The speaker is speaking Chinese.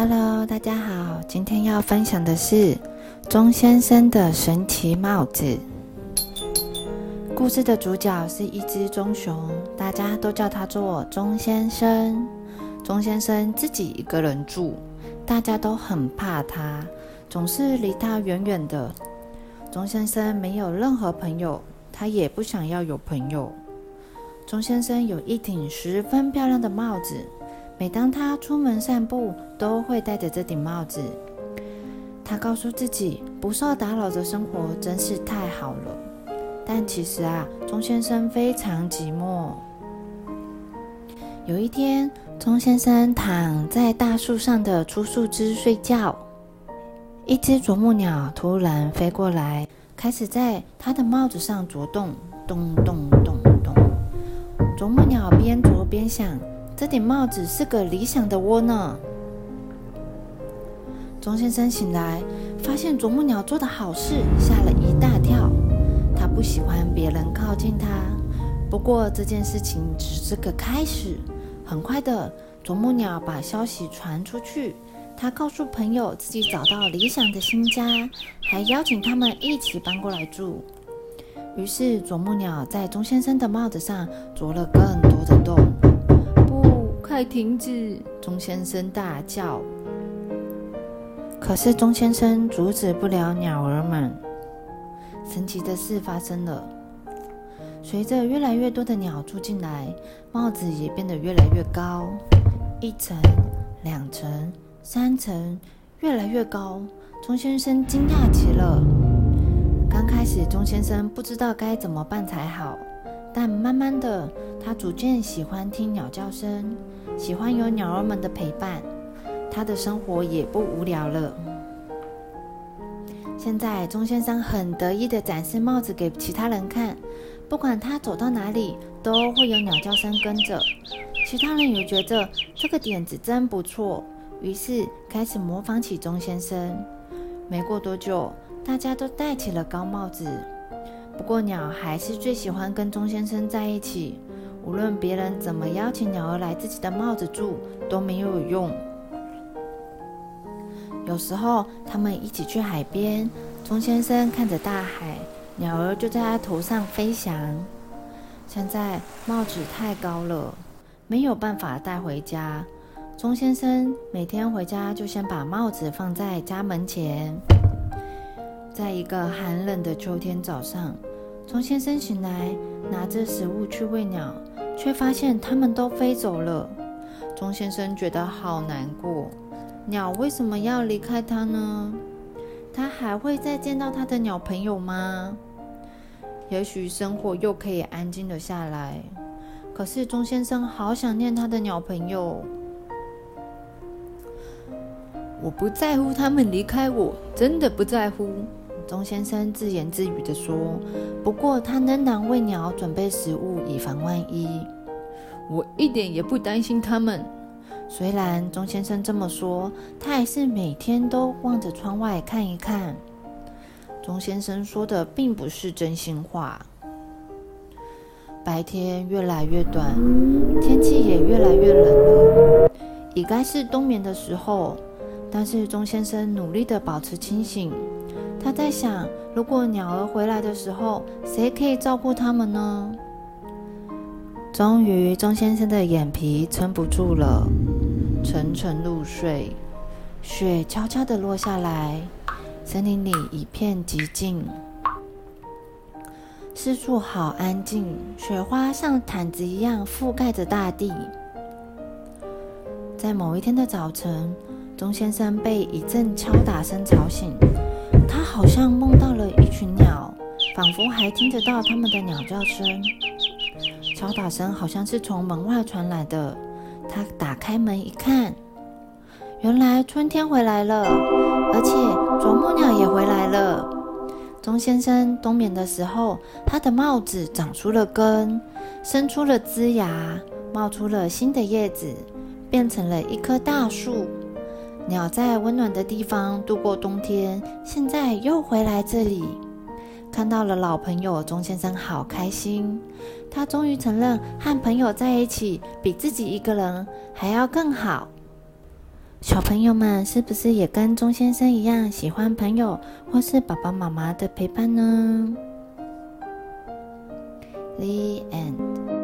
Hello，大家好，今天要分享的是钟先生的神奇帽子。故事的主角是一只棕熊，大家都叫他做钟先生。钟先生自己一个人住，大家都很怕他，总是离他远远的。钟先生没有任何朋友，他也不想要有朋友。钟先生有一顶十分漂亮的帽子，每当他出门散步，都会戴着这顶帽子。他告诉自己，不受打扰的生活真是太好了。但其实啊，钟先生非常寂寞。有一天，钟先生躺在大树上的粗树枝睡觉，一只啄木鸟突然飞过来，开始在他的帽子上啄动，咚咚咚咚。啄木鸟边啄边想：这顶帽子是个理想的窝呢。钟先生醒来，发现啄木鸟做的好事，吓了一大跳。他不喜欢别人靠近他，不过这件事情只是个开始。很快的，啄木鸟把消息传出去，他告诉朋友自己找到理想的新家，还邀请他们一起搬过来住。于是，啄木鸟在钟先生的帽子上啄了更多的洞。快停止！钟先生大叫。可是，钟先生阻止不了鸟儿们。神奇的事发生了，随着越来越多的鸟住进来，帽子也变得越来越高，一层、两层、三层，越来越高。钟先生惊讶极了。刚开始，钟先生不知道该怎么办才好，但慢慢的，他逐渐喜欢听鸟叫声，喜欢有鸟儿们的陪伴，他的生活也不无聊了。现在，钟先生很得意的展示帽子给其他人看，不管他走到哪里，都会有鸟叫声跟着。其他人也觉得这个点子真不错，于是开始模仿起钟先生。没过多久。大家都戴起了高帽子，不过鸟还是最喜欢跟钟先生在一起。无论别人怎么邀请鸟儿来自己的帽子住，都没有用。有时候他们一起去海边，钟先生看着大海，鸟儿就在他头上飞翔。现在帽子太高了，没有办法带回家。钟先生每天回家就先把帽子放在家门前。在一个寒冷的秋天早上，钟先生醒来，拿着食物去喂鸟，却发现它们都飞走了。钟先生觉得好难过，鸟为什么要离开他呢？他还会再见到他的鸟朋友吗？也许生活又可以安静的下来。可是钟先生好想念他的鸟朋友。我不在乎他们离开我，真的不在乎。钟先生自言自语地说：“不过他仍然为鸟准备食物，以防万一。我一点也不担心他们。”虽然钟先生这么说，他还是每天都望着窗外看一看。钟先生说的并不是真心话。白天越来越短，天气也越来越冷了，已该是冬眠的时候。但是钟先生努力地保持清醒。他在想，如果鸟儿回来的时候，谁可以照顾它们呢？终于，钟先生的眼皮撑不住了，沉沉入睡。雪悄悄地落下来，森林里一片寂静，四处好安静，雪花像毯子一样覆盖着大地。在某一天的早晨，钟先生被一阵敲打声吵醒。好像梦到了一群鸟，仿佛还听得到他们的鸟叫声。敲打声好像是从门外传来的。他打开门一看，原来春天回来了，而且啄木鸟也回来了。钟先生冬眠的时候，他的帽子长出了根，生出了枝芽，冒出了新的叶子，变成了一棵大树。鸟在温暖的地方度过冬天，现在又回来这里，看到了老朋友钟先生，好开心。他终于承认和朋友在一起比自己一个人还要更好。小朋友们是不是也跟钟先生一样喜欢朋友或是爸爸妈妈的陪伴呢？The end.